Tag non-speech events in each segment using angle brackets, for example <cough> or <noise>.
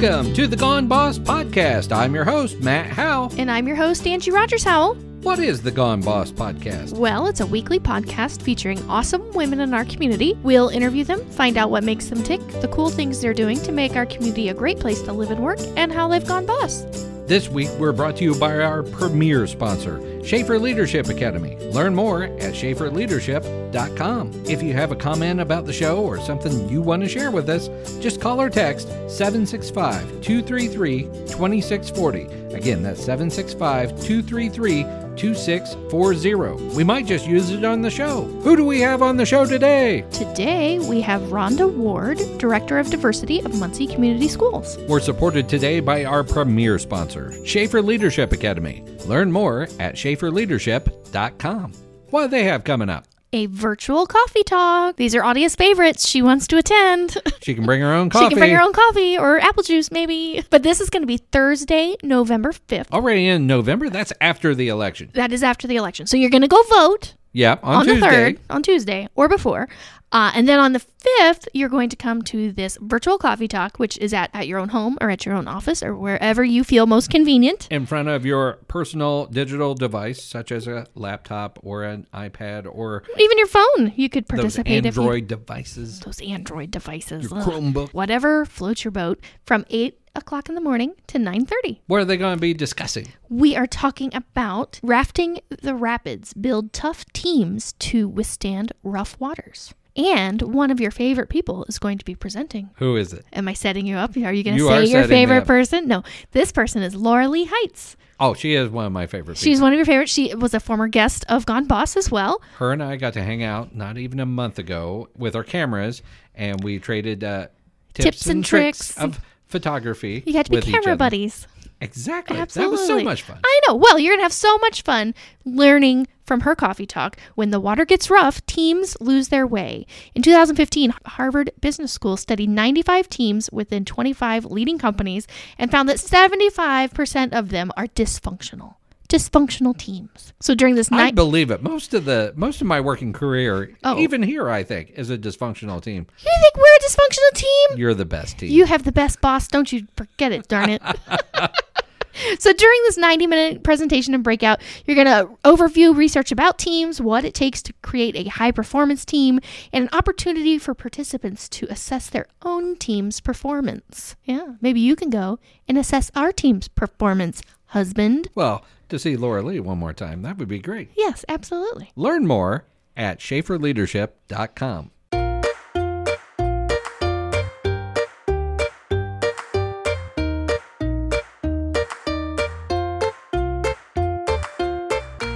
Welcome to the Gone Boss Podcast. I'm your host, Matt Howe. And I'm your host, Angie Rogers Howell. What is the Gone Boss Podcast? Well, it's a weekly podcast featuring awesome women in our community. We'll interview them, find out what makes them tick, the cool things they're doing to make our community a great place to live and work, and how they've gone boss. This week, we're brought to you by our premier sponsor, Schaefer Leadership Academy. Learn more at schaeferleadership.com. If you have a comment about the show or something you want to share with us, just call or text 765 233 2640. Again, that's 765 233 2640. We might just use it on the show. Who do we have on the show today? Today, we have Rhonda Ward, Director of Diversity of Muncie Community Schools. We're supported today by our premier sponsor, Schaefer Leadership Academy. Learn more at schaeferleadership.com. What do they have coming up? A virtual coffee talk. These are audience favorites. She wants to attend. <laughs> She can bring her own coffee. She can bring her own coffee or apple juice, maybe. But this is going to be Thursday, November 5th. Already in November? That's after the election. That is after the election. So you're going to go vote Yeah, on, on, Tuesday. the 3rd, on Tuesday, or before. Uh, and then on the 5th, you're going to come to this virtual coffee talk, which is at, at your own home or at your own office or wherever you feel most convenient. in front of your personal digital device, such as a laptop or an iPad or Even your phone, you could those participate if you Android devices, those Android devices. your ugh. Chromebook. Whatever floats your boat from 8 o'clock in the morning to 9.30. What are they going to be discussing? We are talking about rafting the rapids, build tough teams to withstand rough waters. And one of your favorite people is going to be presenting. Who is it? Am I setting you up? Are you going to You say your favorite person? No, this person is Laura Lee Heights. Oh, she is one of my favorite people. She's one of your favorites. She was a former guest of Gone Boss as well. Her and I got to hang out not even a month ago with our cameras, and we traded uh, tips, Tips and tricks. of photography. You got to be camera buddies. Exactly. Absolutely. That was so much fun. I know. Well, you're going to have so much fun learning from her coffee talk. When the water gets rough, teams lose their way. In 2015, Harvard Business School studied 95 teams within 25 leading companies and found that 75% of them are dysfunctional. Dysfunctional teams. So during this night, I believe it. Most of the most of my working career, Oh. even here, I think, is a dysfunctional team. you think we're a dysfunctional team? You're the best team. You have the best boss, don't you? Forget it, darn it. <laughs> so during this 90 minute presentation and breakout, you're going to overview research about teams, what it takes to create a high performance team, and an opportunity for participants to assess their own team's performance. Yeah, maybe you can go and assess our team's performance, husband. well, to see Laura Lee one more time, that would be great. Yes, absolutely. Learn more at schaeferleadership.com.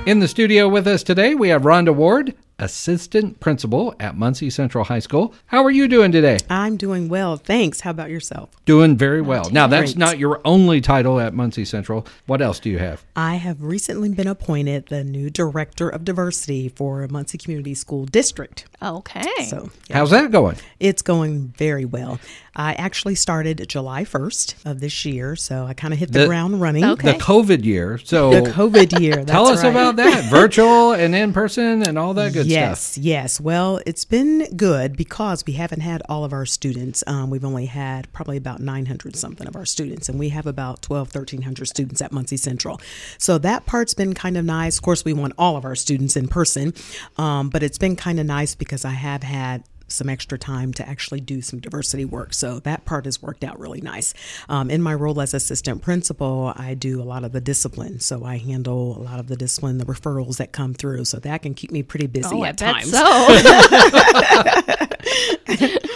In the studio with us today, we have Rhonda Ward, assistant principal at Muncie Central High School. How are you doing today? I'm doing well, thanks. How about yourself? Doing very well. Now, that's not your only title at Muncie Central. What else do you have? I have recently been appointed the new director of diversity for Muncie Community School District. Okay. So yeah, How's that going? it's going very well. I actually started July 1st of this year, so I kind of hit the, The- ground running. Okay. The COVID year. So The COVID year. <laughs> Tell us right. about that. <laughs> Virtual and in person and all that good yes, stuff. yes. Well, it's been good because we haven't had all of our students. Um, we've only had probably about 900 something of our students, and we have about 12, 1300 students at Muncie Central. So that part's been kind of nice. Of course, we want all of our students in person, um, but it's been kind of nice because I have had some extra time to actually do some diversity work. So that part has worked out really nice. Um, in my role as assistant principal, I do a lot of the discipline. So I handle a lot of the discipline, the referrals that come through. So that can keep me pretty busy Oh, I at bet times. so. <laughs>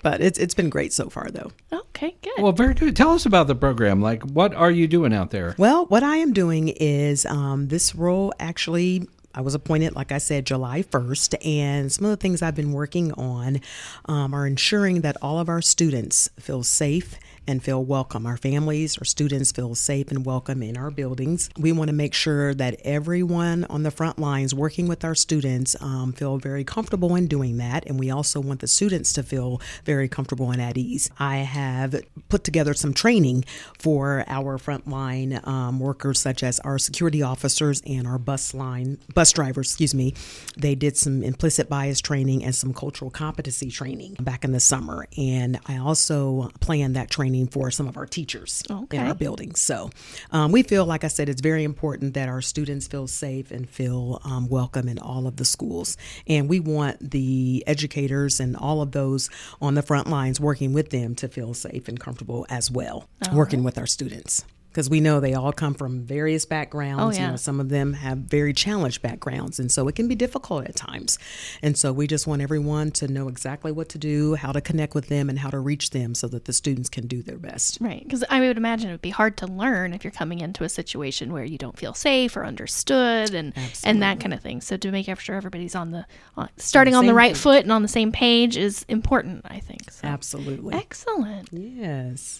But it's it's been great so far though. okay, good. Well, very good. Tell us about the program. Like, what are you doing out there? Well, what I am doing is um, this role actually. I was appointed, like I said, July 1st, and some of the things I've been working on um, are ensuring that all of our students feel safe and feel welcome. Our families, our students feel safe and welcome in our buildings. We want to make sure that everyone on the front lines working with our students um, feel very comfortable in doing that. And we also want the students to feel very comfortable and at ease. I have put together some training for our frontline um, workers, such as our security officers and our bus line, bus drivers, excuse me. They did some implicit bias training and some cultural competency training back in the summer. And I also planned that training training for some of our teachers Okay. in our buildings. So um, we feel, like I said, it's very important that our students feel safe and feel um, welcome in all of the schools. And we want the educators and all of those on the front lines working with them to feel safe and comfortable as well, working with our students. Because we know they all come from various backgrounds. Oh, You yeah. know, some of them have very challenged backgrounds, and so it can be difficult at times. And so we just want everyone to know exactly what to do, how to connect with them, and how to reach them so that the students can do their best. Right, because I would imagine it would be hard to learn if you're coming into a situation where you don't feel safe or understood, and and that kind of thing. So to make sure everybody's on the on, starting on the same right page. foot and on the same page is important. I think. So. Absolutely. Excellent. Yes.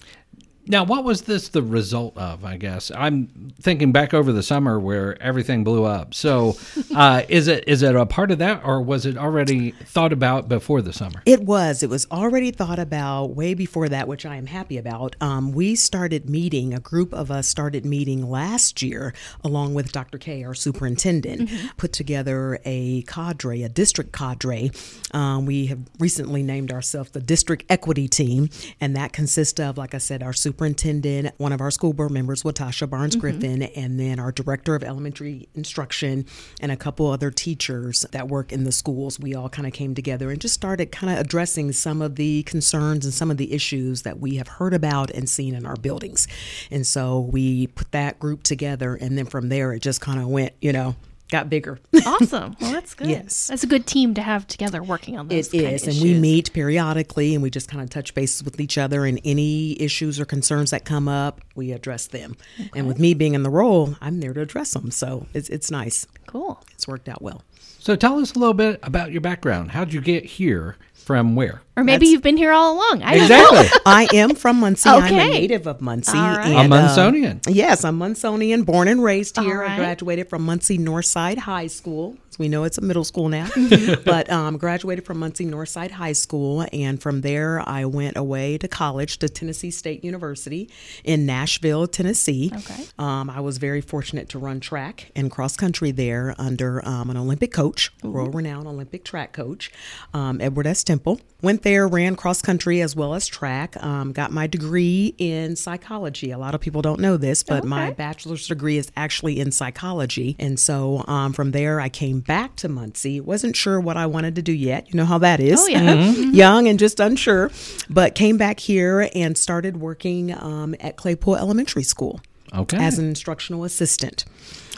Now, what was this the result of? I guess I'm thinking back over the summer where everything blew up. So, <laughs> uh, is it is it a part of that, or was it already thought about before the summer? It was. It was already thought about way before that, which I am happy about. Um, we started meeting, a group of us started meeting last year, along with Dr. K, our superintendent, put together a cadre, a district cadre. Um, we have recently named ourselves the District Equity Team, and that consists of, like I said, our superintendent, one of our school board members, Watasha Barnes mm-hmm. Griffin, and then our director of elementary instruction, and a couple other teachers that work in the schools. We all kind of came together and just started kind of addressing some of the concerns and some of the issues that we have heard about and seen in our buildings. And so we put that group together, and then from there, it just kind of went, you know, got bigger. Awesome. Well, that's <laughs> good. Yes. that's a good team to have together working on those. It kind is, of and we meet periodically, and we just kind of touch bases with each other. And any issues or concerns that come up, we address them. And with me being in the role, I'm there to address them. So it's it's nice. Cool. It's worked out well. So, tell us a little bit about your background. How'd you get here? From where? Or maybe That's- you've been here all along. I don't know. Exactly. <laughs> I am from Muncie. I'm Okay. a native of Muncie. All right. A and, uh, Munsonian. yes, I'm Munsonian, born and raised here. All right. I graduated from Muncie Northside High School. So we know it's a middle school now, <laughs> but um, graduated from Muncie Northside High School, and from there I went away to college to Tennessee State University in Nashville, Tennessee. Okay. Um, I was very fortunate to run track and cross country there under um, an Olympic coach, world renowned Olympic track coach, um, Edward S. Temple. Went there, ran cross country as well as track. Um, got my degree in psychology. A lot of people don't know this, but my bachelor's degree is actually in psychology. And so um, from there, I came back to Muncie. Wasn't sure what I wanted to do yet. You know how that is. Oh, yeah. <laughs> Young and just unsure, but came back here and started working um, at Claypool Elementary School Okay. as an instructional assistant.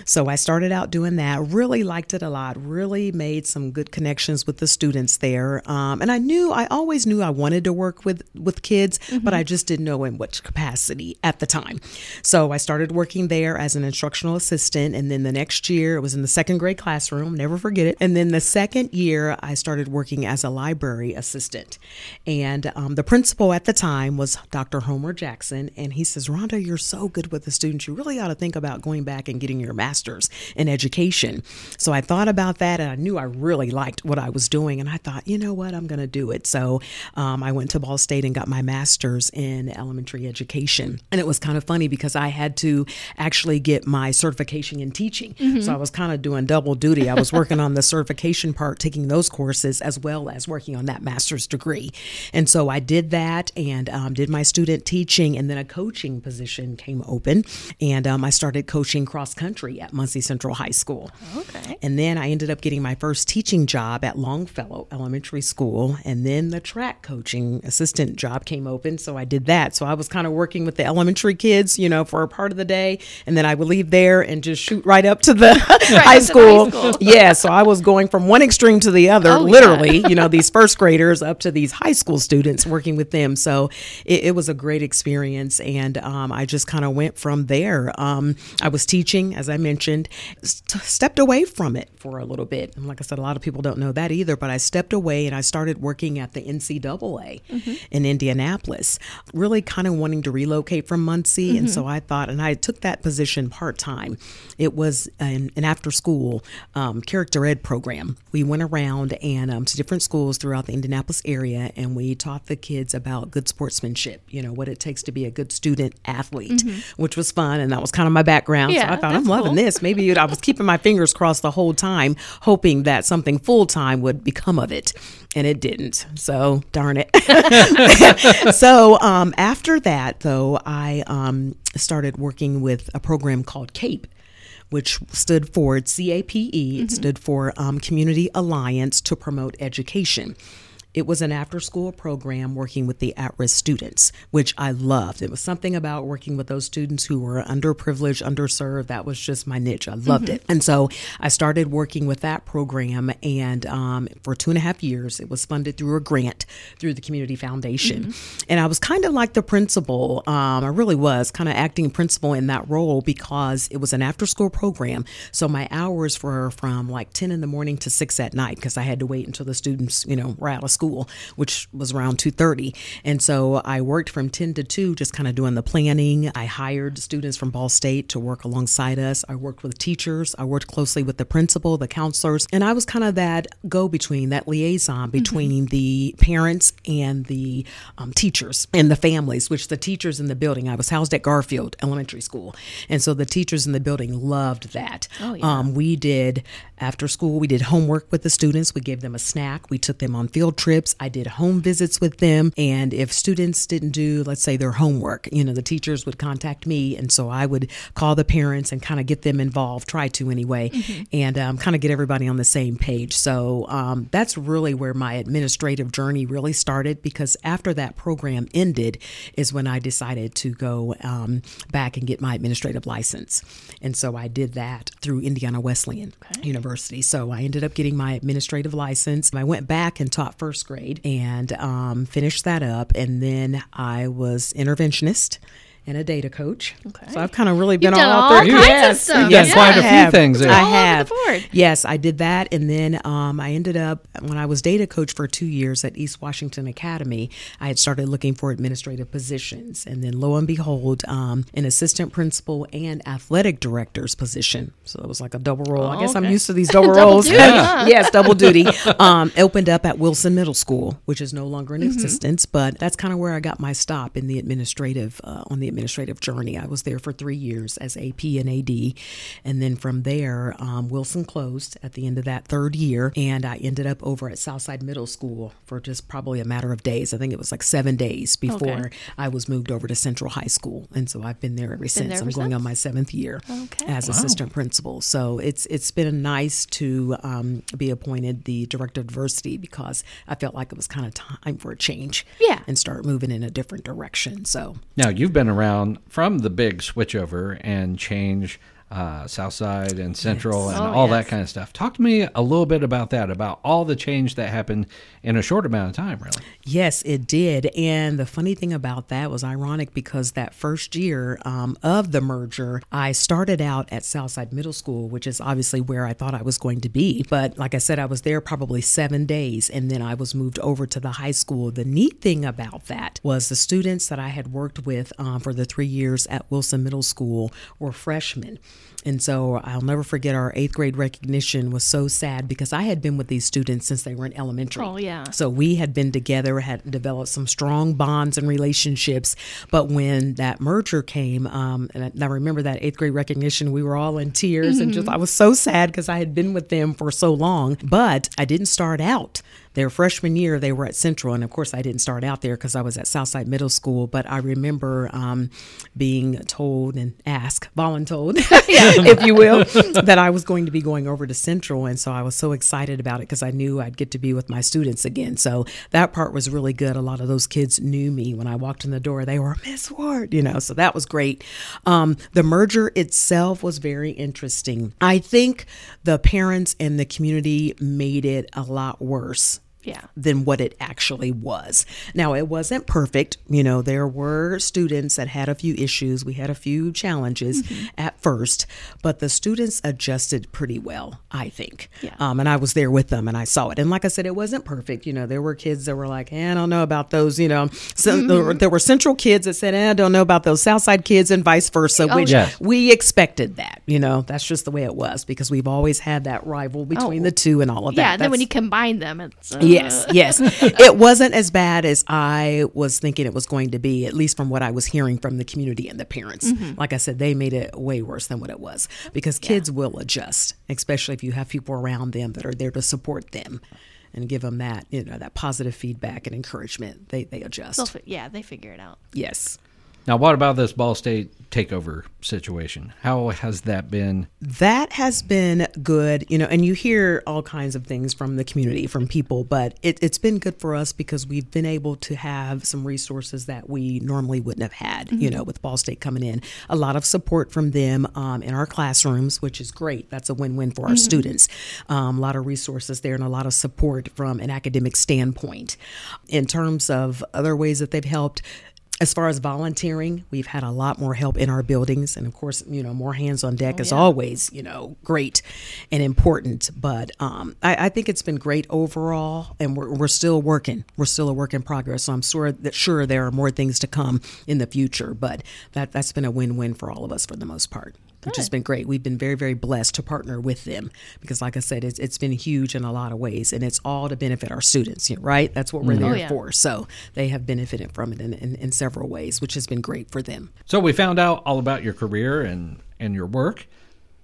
So I started out doing that. Really liked it a lot. Really made some good connections with the students there. Um, and I knew I always knew I wanted to work with with kids, but I just didn't know in which capacity at the time. So I started working there as an instructional assistant, and then the next year it was in the second grade classroom. Never forget it. And then the second year I started working as a library assistant, and um, the principal at the time was Dr. Homer Jackson, and he says, "Rhonda, you're so good with the students. You really ought to think about going back and getting your master's in education." So I thought about that, and I knew I really liked what I was doing, and I thought, you know what, I'm going to do it. So um, I went to Ball State and got my master's in elementary education, and it was kind of funny because I had to actually get my certification in teaching. So I was kind of doing double duty. I was working on the certification part, taking those courses, as well as working on that master's degree. And so I did that and um, did my student teaching, and then a coaching position came open, and um, I started coaching cross country at Muncie Central High School. Okay. And then I ended up getting my first teaching job at Longfellow Elementary School. And then the track coaching assistant job came open. So I did that. So I was kind of working with the elementary kids, you know, for a part of the day. And then I would leave there and just shoot right up to the <laughs> high, up to the high school. school. <laughs> Yeah. So I was going from one extreme to the other, Oh, yeah. literally, you know, these first graders up to these high school students working with them. So it, it was a great experience. And um, I just kind of went from there. Um, I was teaching, as I mentioned, st- stepped away from it for a little bit. And like I said, a lot of people don't know that either, but I stepped away and I started working at the NCAA in Indianapolis, really kind of wanting to relocate from Muncie. And so I thought, and I took that position part time. It was an, an after school um, character ed program. We went around and um, to different schools throughout the Indianapolis area and we taught the kids about good sportsmanship, you know, what it takes to be a good student athlete, which was fun. And that was kind of my background. so Yeah, I thought, I'm that's loving this. Maybe I was keeping my fingers crossed the whole time, hoping that something full time would become of it. And it didn't. So darn it. <laughs> so um, after that, though, I um, started working with a program called CAPE which stood for CAPE. It stood for um, Community Alliance to Promote Education. It was an after school program working with the at risk students, which I loved. It was something about working with those students who were underprivileged, underserved. That was just my niche. I loved it. And so I started working with that program. And um, for two and a half years, it was funded through a grant through the Community Foundation. And I was kind of like the principal. Um, I really was kind of acting principal in that role because it was an after school program. So my hours were from like 10 in the morning to 6 at night because I had to wait until the students, you know, were out of school, which was around 2:30. And so I worked from 10 to 2 just kind of doing the planning. I hired students from Ball State to work alongside us. I worked with teachers. I worked closely with the principal, the counselors, and I was kind of that go-between, that liaison between the parents and the um, teachers and the families, which the teachers in the building, I was housed at Garfield Elementary School. And so the teachers in the building loved that. Oh, yeah. Um, we did after school, we did homework with the students. We gave them a snack. We took them on field trips. I did home visits with them. And if students didn't do, let's say, their homework, you know, the teachers would contact me. And so I would call the parents and kind of get them involved, try to anyway, and um, kind of get everybody on the same page. So um, that's really where my administrative journey really started because after that program ended is when I decided to go um, back and get my administrative license. And so I did that through Indiana Wesleyan University. So I ended up getting my administrative license. I went back and taught first grade and um, finished that up. And then I was interventionist and a data coach. Okay. So I've kind of really been You've done all, all three. kinds of yes, stuff. yes, You've done quite I a few have. things there. I All over the have. board. Yes, I did that, and then um, I ended up when I was data coach for two years at East Washington Academy. I had started looking for administrative positions, and then lo and behold, um, an assistant principal and athletic director's position. So it was like a double role. I guess I'm used to these <laughs> double, Double roles. duty, <laughs> huh? yes, double duty. <laughs> Um, opened up at Wilson Middle School, which is no longer Mm-hmm. in existence, but that's kind of where I got my stop in the administrative uh, on the administrative journey. I was there for three years as AP and AD, and then from there, um, Wilson closed at the end of that third year, and I ended up over at Southside Middle School for just probably a matter of days. I think it was like seven days before Okay. I was moved over to Central High School, and so I've been there ever since. there I'm ever going on my seventh year Okay. as assistant principal. So it's it's been nice to um, be appointed the director of diversity because I felt like it was kind of time for a change. Yeah. and start moving in a different direction. So Now you've been around from the big switchover and change. Uh, South Side and Central and Oh, all yes. that kind of stuff. Talk to me a little bit about that, about all the change that happened in a short amount of time, really. Yes, it did. And the funny thing about that was ironic because that first year um, of the merger, I started out at Southside Middle School, which is obviously where I thought I was going to be. But like I said, I was there probably seven days and then I was moved over to the high school. The neat thing about that was the students that I had worked with um, for the three years at Wilson Middle School were freshmen. And so I'll never forget our eighth grade recognition was so sad because I had been with these students since they were in elementary. Oh, yeah. So we had been together, had developed some strong bonds and relationships. But when that merger came, um, and I, and I remember that eighth grade recognition, we were all in tears and just I was so sad because I had been with them for so long. But I didn't start out. Their freshman year, they were at Central, and of course, I didn't start out there because I was at Southside Middle School. But I remember um, being told and asked, voluntold, <laughs> if you will, that I was going to be going over to Central, and so I was so excited about it because I knew I'd get to be with my students again. So that part was really good. A lot of those kids knew me when I walked in the door. They were Miss Ward, you know, so that was great. Um, the merger itself was very interesting. I think the parents and the community made it a lot worse Yeah. than what it actually was. Now, it wasn't perfect. You know, there were students that had a few issues. We had a few challenges Mm-hmm. at first, but the students adjusted pretty well, I think. Yeah. Um, and I was there with them and I saw it. And like I said, it wasn't perfect. You know, there were kids that were like, eh, I don't know about those, you know. So Mm-hmm. there, were, there were central kids that said, eh, I don't know about those Southside kids and vice versa, Oh, which Yes. we expected that. You know, that's just the way it was because we've always had that rival between Oh. the two and all of that. Yeah. And then when you combine them, it's uh, yes, uh-huh. yes. It wasn't as bad as I was thinking it was going to be, at least from what I was hearing from the community and the parents. Mm-hmm. Like I said, they made it way worse than what it was because kids will adjust, especially if you have people around them that are there to support them and give them that, you know, that positive feedback and encouragement. They they adjust. Fi- yeah, they figure it out. yes. Now, what about this Ball State takeover situation? How has that been? That has been good, you know, and you hear all kinds of things from the community, from people, but it, it's been good for us because we've been able to have some resources that we normally wouldn't have had, you know, with Ball State coming in. A lot of support from them um, in our classrooms, which is great. That's a win win for our students. Um, a lot of resources there and a lot of support from an academic standpoint. In terms of other ways that they've helped, as far as volunteering, we've had a lot more help in our buildings, and of course, you know, more hands on deck is always, you know, great and important. But um, I, I think it's been great overall, and we're, we're still working. We're still a work in progress. So I'm sure that sure there are more things to come in the future, but that that's been a win win for all of us for the most part. Which has been great. We've been very, very blessed to partner with them because, like I said, it's, it's been huge in a lot of ways, and it's all to benefit our students, right? That's what we're mm-hmm. there oh, yeah. for. So they have benefited from it in, in, in several ways, which has been great for them. So we found out all about your career and and your work.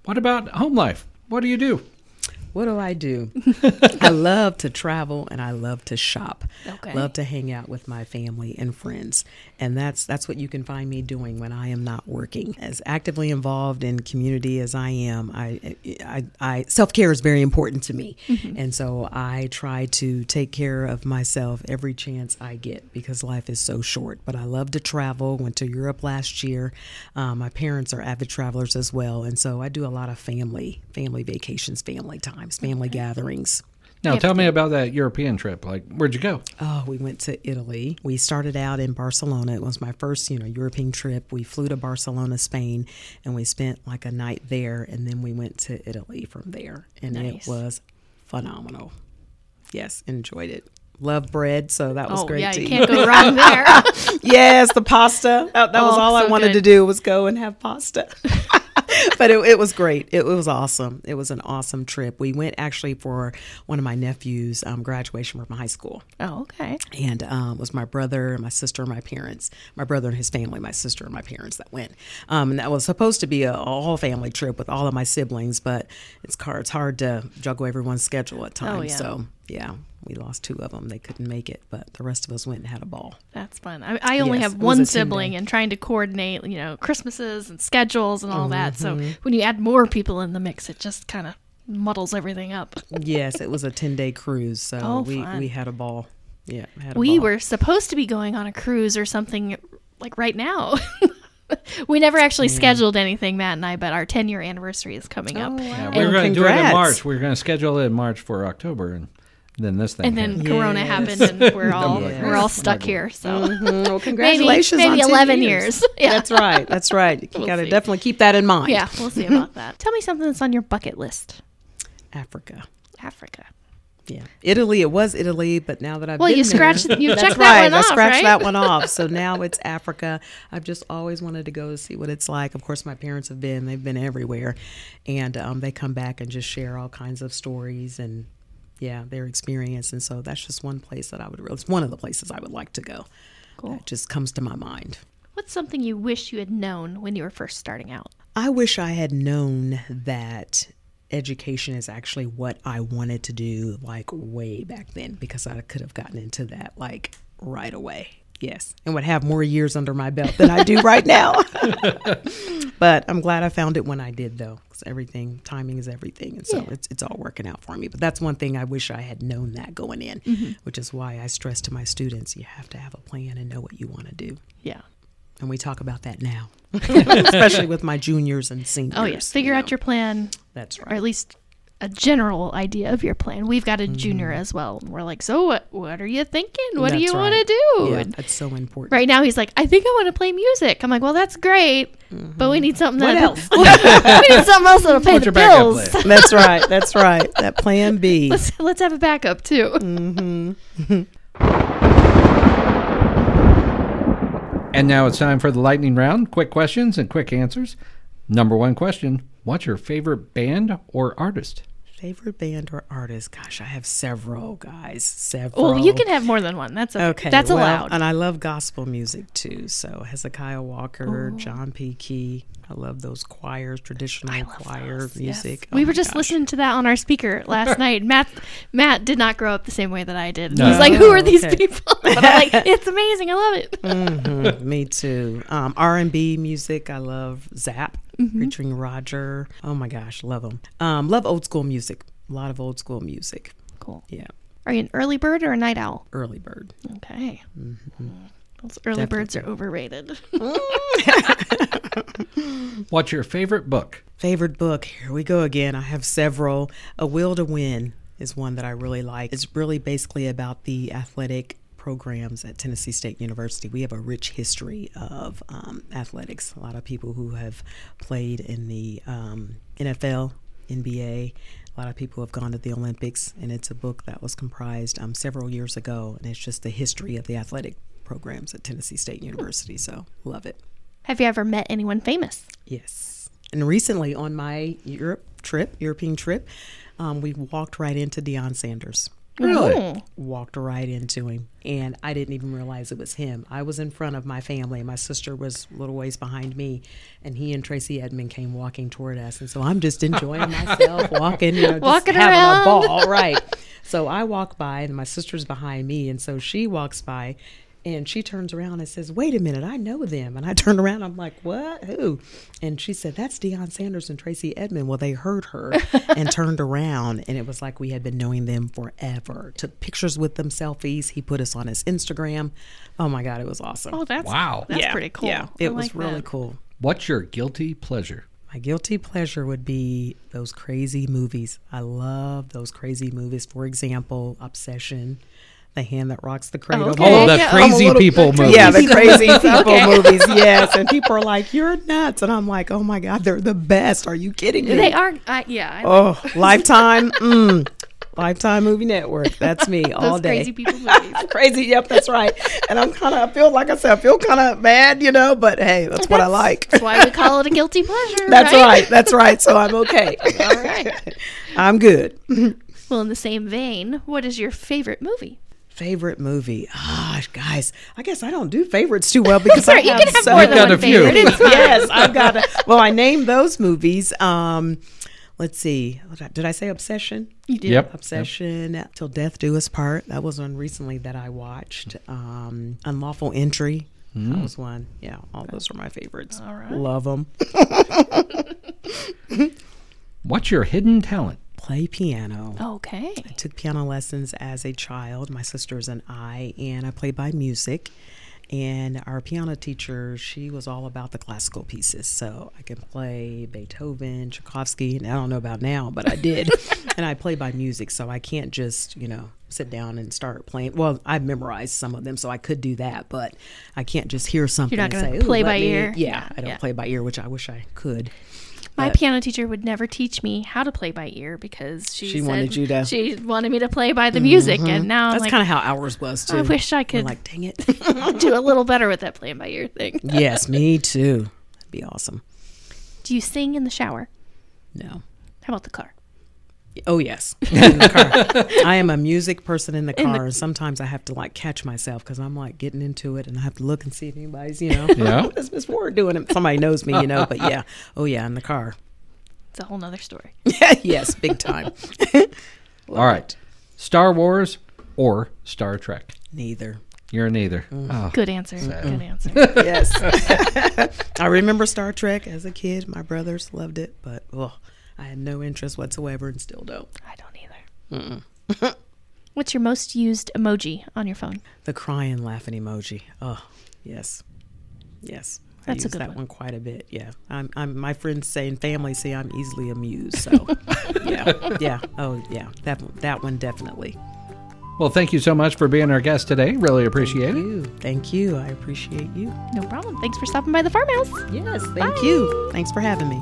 What about home life? What do you do? What do I do? <laughs> I love to travel and I love to shop. Okay. Love to hang out with my family and friends. And that's that's what you can find me doing when I am not working. As actively involved in community as I am, I I, I self-care is very important to me. And so I try to take care of myself every chance I get because life is so short. But I love to travel. Went to Europe last year. Um, my parents are avid travelers as well, and so I do a lot of family family vacations, family times, family gatherings. Now Yeah. tell me about that European trip. Like, where'd you go? Oh, we went to Italy. We started out in Barcelona. It was my first, you know, European trip. We flew to Barcelona, Spain, and we spent like a night there, and then we went to Italy from there, and Nice. it was phenomenal. Yes, enjoyed it. Love bread, so that was oh great yeah, to you eat. can't go wrong <laughs> there. yes, the pasta. That, <laughs> oh, that was Oh, all I so wanted good. to do was go and have pasta. <laughs> but it, it was great. It, was awesome. It was an awesome trip. We went actually for one of my nephews' um, graduation from high school oh okay. and um, it was my brother, and my sister, and my parents. My brother and his family, my sister and my parents that went. Um, and that was supposed to be a, all family trip with all of my siblings, but it's hard, it's hard to juggle everyone's schedule at times. Oh, yeah. So yeah, we lost two of them; they couldn't make it, but the rest of us went and had a ball. That's fun. I, I only Yes, have it was a one sibling, and trying to coordinate, you know, Christmases and schedules and all that. So Mm-hmm. when you add more people in the mix, it just kind of muddles everything up. yes, it was a ten day cruise, so Oh, we fun. we had a ball. Yeah, had a We ball. were supposed to be going on a cruise or something like right now. <laughs> we never actually scheduled anything, Matt and I, but our 10 year anniversary is coming up. Oh, wow. Yeah, And we were going to do it in. March. We were going to schedule it in March for October, and then this thing. And then hit. Corona Yes. happened, and <laughs> we're all Yes. we're all stuck here. So Mhm. Well, congratulations! maybe on 11 years. <laughs> Yeah, That's right. That's right. You We'll got to see. definitely keep that in mind. yeah. <laughs> We'll see about that. Tell me something that's on your bucket list. Africa. Africa. Yeah, Italy. It was Italy, but now that I've Well, been you there- scratched- you That's checked that right, one I off, scratched right? that one off. So now it's Africa. I've just always wanted to go to see what it's like. Of course, my parents have been; they've been everywhere, and um, they come back and just share all kinds of stories and yeah, their experience. And so that's just one place that I would. really It's one of the places I would like to go. Cool. That just comes to my mind. What's something you wish you had known when you were first starting out? I wish I had known that education is actually what I wanted to do like way back then because I could have gotten into that like right away. Yes, and would have more years under my belt than I do right now. <laughs> but I'm glad I found it when I did though everything timing is everything and so Yeah. it's it's all working out for me. But that's one thing I wish I had known that going in, Mm-hmm. which is why I stress to my students you have to have a plan and know what you want to do. Yeah. And we talk about that now, <laughs> especially with my juniors and seniors. Oh, yes. Figure you out your plan, That's right, or at least a general idea of your plan. We've got a junior Mm-hmm. as well. And we're like, so what, what are you thinking? What do That's you want to do? Yeah, And that's so important. right now he's like, I think I want to play music. I'm like, well, that's great, but we need something What that else? <laughs> we need something else that'll <laughs> pay What's the your bills. plan? <laughs> That's right. That's right. That plan B. let's let's have a backup too. Mm-hmm. And now it's time for the lightning round. Quick questions and quick answers. Number one question What's your favorite band or artist? Favorite band or artist? Gosh, I have several, guys. Several. Well, you can have more than one. That's okay. Okay, That's well, allowed. And I love gospel music too. So Hezekiah Walker, Oh. John P. Kee. I love those choirs, traditional choir music. we Oh were just gosh. listening to that on our speaker last <laughs> night. Matt Matt did not grow up the same way that I did. No. He's like, "Who are these Okay. people?" <laughs> But I'm like, <laughs> "It's amazing. I love it." Mhm, me too. Um, R and B music. I love Zapp Mm-hmm. featuring Roger. Oh my gosh, love them. Um, love old school music. A lot of old school music. Cool. Yeah, Are you an early bird or a night owl? early bird. Okay. Those early birds are overrated. <laughs> What's your favorite book? Favorite book? Here we go again. I have several. A Will to Win is one that I really like. It's really basically about the athletic programs at Tennessee State University. We have a rich history of um, athletics. A lot of people who have played in the um, NFL, NBA. A lot of people have gone to the Olympics, and it's a book that was comprised um, several years ago, and it's just the history of the athletic programs at Tennessee State University. So, love it. Have you ever met anyone famous? Yes. And recently on my Europe trip, European trip, um, we walked right into Deion Sanders. Really? Oh. Walked right into him. And I didn't even realize it was him. I was in front of my family. My sister was a little ways behind me. And he and Tracey Edmond came walking toward us. And so I'm just enjoying myself, <laughs> walking, you know, just Walking having around. a ball. Right. So I walk by, and my sister's behind me. And so she walks by. And she turns around and says, Wait a minute, I know them. And I <laughs> turn around, I'm like, What? Who? And she said, That's Deion Sanders and Tracey Edmond. Well, they heard her <laughs> and turned around, and it was like we had been knowing them forever. Took pictures with them, selfies. He put us on his Instagram. Oh my God, it was awesome. Oh, that's Wow. That's yeah, pretty cool. Yeah, I it was like really that. cool. What's your guilty pleasure? My guilty pleasure would be those crazy movies. I love those crazy movies. For example, Obsession, The Hand That Rocks the Cradle. Okay. Oh, the yeah. crazy people movies. Yeah, the <laughs> crazy people Okay. movies. <laughs> Yes, and people are like, "You're nuts," and I'm like, "Oh my god, they're the best." Are you kidding me? They are. Uh, yeah. I Oh, <laughs> Lifetime, mm, Lifetime Movie Network. That's me all day. crazy people movies. crazy. Yep, that's right. And I'm kind of. I feel like I said, I feel kind of bad, you know. But hey, that's what I like. That's why we call it a guilty pleasure. That's right. right. That's right. So I'm okay. All right. I'm good. Well, in the same vein, what is your favorite movie? Favorite movie? Ah, guys, I guess I don't do favorites too well <laughs> because Sorry, I you have can have so more than got one a few. favorite. Yes, I've got. A, well, I named those movies. Um, let's see. Did I say Obsession? You did. Yep. Obsession, Till Death Do Us Part. That was one recently that I watched. Um, Unlawful Entry. That was one. Yeah, all those are my favorites. All right. Love them. <laughs> What's your hidden talent? Play piano. Okay. I took piano lessons as a child, my sisters and I, and I played by music. And our piano teacher, she was all about the classical pieces. So I can play Beethoven, Tchaikovsky, and I don't know about now, but I did. <laughs> and I play by music, so I can't just, you know, sit down and start playing. Well, I memorized some of them, so I could do that, but I can't just hear something You're not and say, play by me-" ear? Yeah, Yeah, I don't yeah. play by ear, which I wish I could. My piano teacher would never teach me how to play by ear because she, She said wanted you to- she wanted me to play by the mm-hmm. music, and now That's like, kind of how ours was, too. I wish I could like, dang it. <laughs> do a little better with that playing by ear thing. <laughs> yes, me too. That'd be awesome. Do you sing in the shower? No. How about the car? Oh yes, <laughs> in the car. I am a music person in the In car, the- and sometimes I have to like catch myself because I'm like getting into it, and I have to look and see if anybody's, you know, <laughs> Yeah. what is Miss Ward doing? If Somebody knows me, you know. But yeah, <laughs> oh yeah, in the car. It's a whole nother story. yes, big time. All right. Star Wars or Star Trek? Neither. You're neither. Mm. Oh, Good answer. Good answer. Yes, I remember Star Trek as a kid. My brothers loved it, but oh, I had no interest whatsoever, and still don't. I don't either. <laughs> What's your most used emoji on your phone? The crying, laughing emoji. Oh, yes, yes. I That's a use good that one. one. quite a bit. Yeah, I'm, I'm. My friends say and family say I'm easily amused. So, <laughs> yeah, yeah. Oh, yeah. That that one definitely. well, thank you so much for being our guest today. Really appreciate it. You. Thank you. I appreciate you. No problem. Thanks for stopping by the farmhouse. Yes. Thank you. Thanks for having me.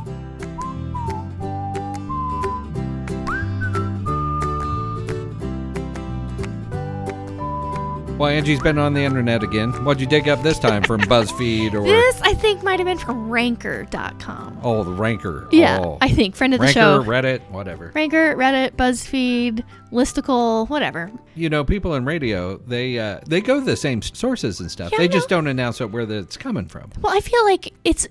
Well, Angie's been on the internet again. What'd you dig up this time from <laughs> BuzzFeed or This, I think, might have been from ranker.com. oh the Ranker? Yeah, oh. I think. Friend of the Show. Ranker, show. Reddit, whatever. Ranker, Reddit, BuzzFeed, Listicle, whatever. You know, people in radio they uh, they go to the same sources and stuff. Yeah, they just know. don't announce it where it's coming from. Well, I feel like it's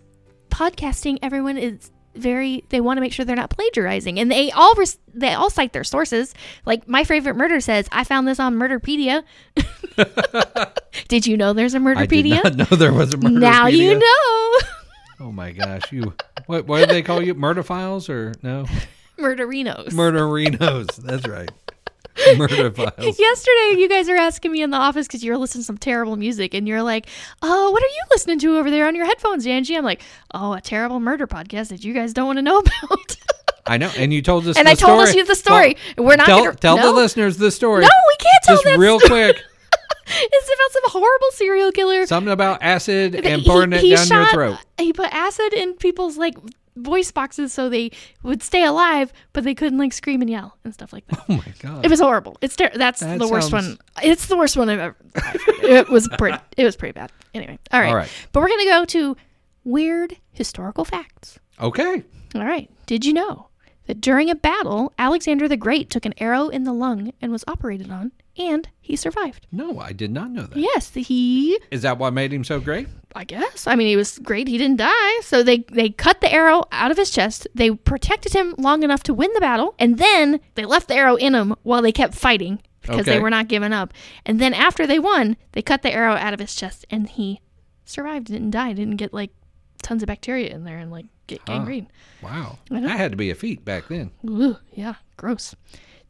podcasting. Everyone is very. They want to make sure they're not plagiarizing, and they all res- they all cite their sources. Like my favorite murder says, "I found this on Murderpedia." <laughs> <laughs> did you know there's a I did not know there was a murder. now you know. Oh my gosh, you what what do they call you? Murder files or no? <laughs> Murderinos. Murderinos. That's right. Murder files. Yesterday, you guys are asking me in the office because you're listening to some terrible music, and you're like, "Oh, what are you listening to over there on your headphones, Angie?" I'm like, "Oh, a terrible murder podcast that you guys don't want to know <laughs> about." I know, and you told us. and I told us you the story. We're not tell gonna tell no. the listeners the story. No, we can't tell Just real story. quick. <laughs> It's about some horrible serial killer. Something about acid and he- pouring it he down your throat. He put acid in people's like voice boxes so they would stay alive, but they couldn't like scream and yell and stuff like that. Oh my god. It was horrible. It's ter- that's That the worst sounds- one. It's the worst one I've ever. it was pretty. It was pretty bad. Anyway, all right. All right. But we're gonna go to weird historical facts. okay. All right. Did you know that during a battle, Alexander the Great took an arrow in the lung and was operated on, and he survived? No, I did not know that. Yes, he. Is that what made him so great? I guess. I mean, he was great. He didn't die. So they they cut the arrow out of his chest. They protected him long enough to win the battle, and then they left the arrow in him while they kept fighting because Okay. they were not giving up. And then after they won, they cut the arrow out of his chest, and he survived. Didn't die. Didn't get like tons of bacteria in there and like get gangrene. Wow. I. That had to be a feat back then. Ugh, yeah, gross.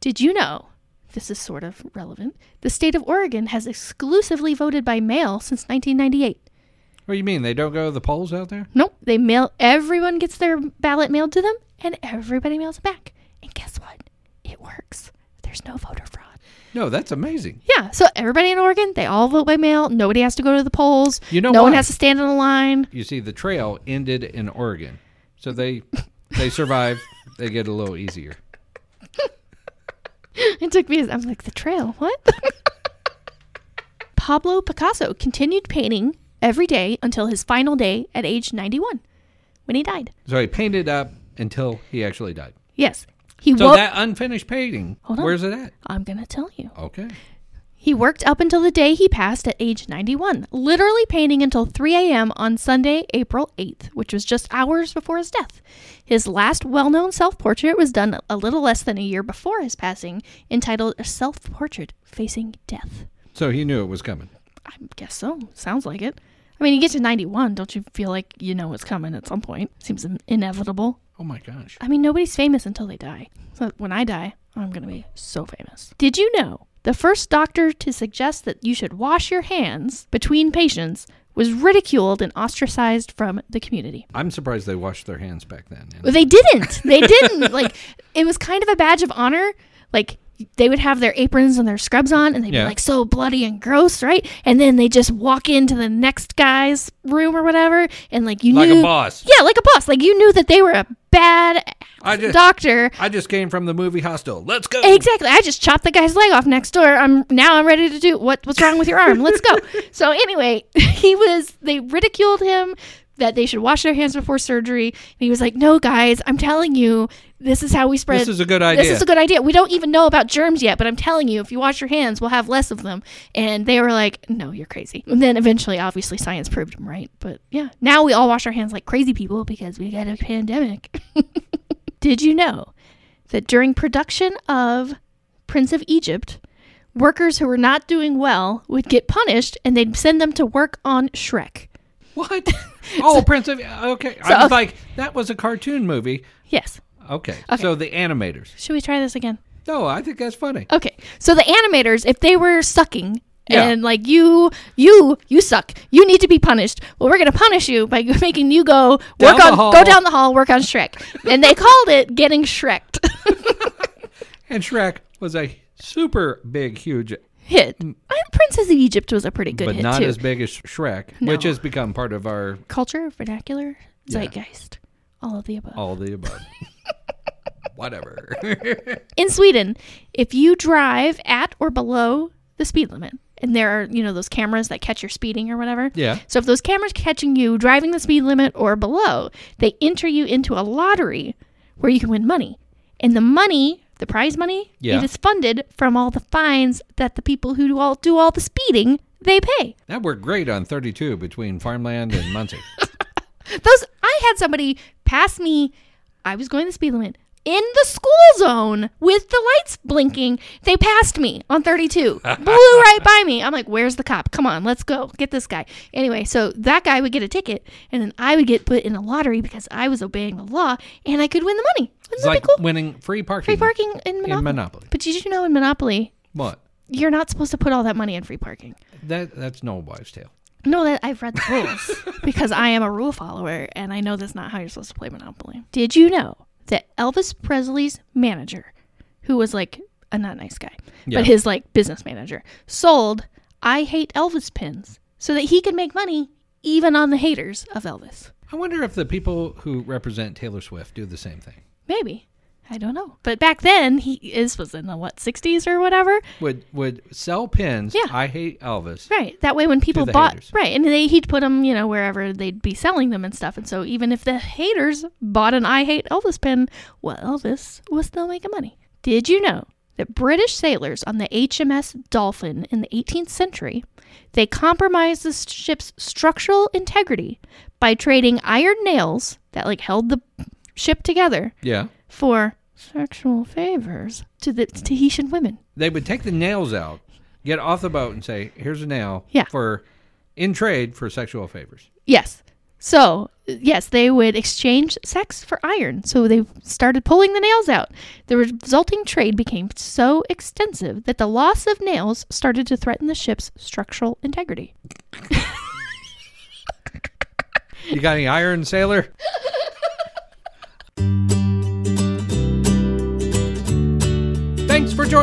Did you know? This is sort of relevant. The state of Oregon has exclusively voted by mail since 1998. What do you mean? They don't go to the polls out there? Nope, they mail. Everyone gets their ballot mailed to them, and everybody mails it back. And guess what? It works. There's no voter fraud. No, that's amazing. Yeah, so everybody in Oregon, they all vote by mail. Nobody has to go to the polls. You know no one has to stand in a line. You see, the trail ended in Oregon, so they they survive. they get a little easier. <laughs> It took me. I'm like the trail. What? <laughs> Pablo Picasso continued painting every day until his final day at age 91, when he died. So he painted up until he actually died. Yes, he So that unfinished painting, Hold on. where's it at? I'm gonna tell you. Okay. He worked up until the day he passed at age 91, literally painting until 3 a.m. on Sunday, April 8th, which was just hours before his death. His last well known self portrait was done a little less than a year before his passing, entitled A Self Portrait Facing Death. So he knew it was coming. I guess so. Sounds like it. I mean, you get to 91, don't you feel like you know it's coming at some point? Seems inevitable. Oh my gosh. I mean, nobody's famous until they die. So when I die, I'm going to be so famous. Did you know the first doctor to suggest that you should wash your hands between patients was ridiculed and ostracized from the community? I'm surprised they washed their hands back then. Well, They didn't. They didn't. <laughs> like, it was kind of a badge of honor. Like, they would have their aprons and their scrubs on and they'd Yeah. be like so bloody and gross, right? And then they just walk into the next guy's room or whatever and like you knew like knew a boss. Yeah, like a boss. Like you knew that they were a bad I just doctor. I just came from the movie Hostel. Let's go. Exactly. I just chopped the guy's leg off next door. I'm now I'm ready to do what what's wrong with your arm? Let's go. <laughs> so anyway, <laughs> he was they ridiculed him that they should wash their hands before surgery. And he was like, "No, guys, I'm telling you, this is how we spread. This is a good idea. This is a good idea. We don't even know about germs yet, but I'm telling you, if you wash your hands, we'll have less of them." And they were like, "No, you're crazy." And then eventually, obviously, science proved them right. But yeah, now we all wash our hands like crazy people because we got a pandemic. <laughs> Did you know that during production of Prince of Egypt, workers who were not doing well would get punished and they'd send them to work on Shrek? What? <laughs> Oh, Prince of okay. So, I was okay. like, that was a cartoon movie. Yes. Okay. Okay. So the animators. Should we try this again? No, I think that's funny. Okay. So the animators, if they were sucking Yeah. and like you, you, you suck, you need to be punished. Well, we're gonna punish you by <laughs> making you go work the on, go down the hall, work on Shrek, <laughs> and they called it getting Shreked. <laughs> And Shrek was a super big, huge, hit. And Princess of Egypt was a pretty good Mm. but hit not too. as big as Shrek, No. which has become part of our Culture, vernacular, Yeah. zeitgeist, all of the above. all the above. Whatever. <laughs> In Sweden, if you drive at or below the speed limit, and there are, you know, those cameras that catch your speeding or whatever. Yeah. So if those cameras catching you driving the speed limit or below, they enter you into a lottery where you can win money. And the money, the prize money, Yeah. it is funded from all the fines that the people who do all do all the speeding they pay. That worked great on 32 between Farmland and Muncie. <laughs> Those I had somebody pass me. I was going the speed limit in the school zone with the lights blinking. They passed me on 32, <laughs> blew right by me. I'm like, "Where's the cop? Come on, let's go get this guy." Anyway, so that guy would get a ticket, and then I would get put in a lottery because I was obeying the law, and I could win the money. Wouldn't It's that like be cool? winning free parking. Free parking in Monopoly. in Monopoly. But did you know in Monopoly, What? you're not supposed to put all that money in free parking? That that's no wives' tale. No, that I've read the rules <laughs> because I am a rule follower and I know that's not how you're supposed to play Monopoly. Did you know that Elvis Presley's manager, who was like a not nice guy, Yeah. but his like business manager, sold I hate Elvis pins so that he could make money even on the haters of Elvis? I wonder if the people who represent Taylor Swift do the same thing. Maybe. I don't know. But back then he is was in the what, 60s or whatever? Would would sell pins? Yeah. I hate Elvis. Right. That way, when people bought, haters. right, and they, he'd put them, you know, wherever they'd be selling them and stuff. And so, even if the haters bought an "I hate Elvis" pin, well, Elvis was still making money. Did you know that British sailors on the HMS Dolphin in the 18th century they compromised the ship's structural integrity by trading iron nails that like held the ship together Yeah. For sexual favors to the Tahitian women? They would take the nails out, get off the boat, and say, "Here's a nail Yeah. for in trade for sexual favors." Yes. So, yes, they would exchange sex for iron. So they started pulling the nails out. The resulting trade became so extensive that the loss of nails started to threaten the ship's structural integrity. You got any iron, sailor?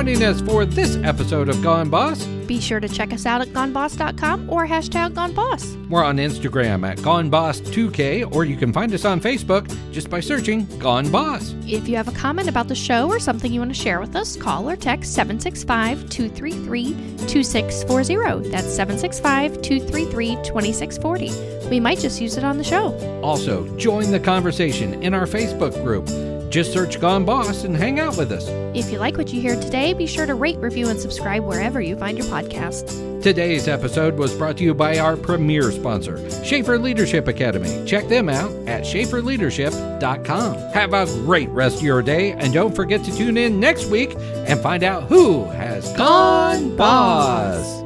Joining us for this episode of Gone Boss. Be sure to check us out at goneboss.com or hashtag goneboss. We're on Instagram at GoneBoss2K, or you can find us on Facebook just by searching Gone Boss. If you have a comment about the show or something you want to share with us, call or text 765 233 2640. That's 765 233 2640. We might just use it on the show. Also, join the conversation in our Facebook group. Just search Gone Boss and hang out with us. If you like what you hear today, be sure to rate, review, and subscribe wherever you find your podcasts. Today's episode was brought to you by our premier sponsor, Schaefer Leadership Academy. Check them out at schaeferleadership.com. Have a great rest of your day, and don't forget to tune in next week and find out who has gone boss.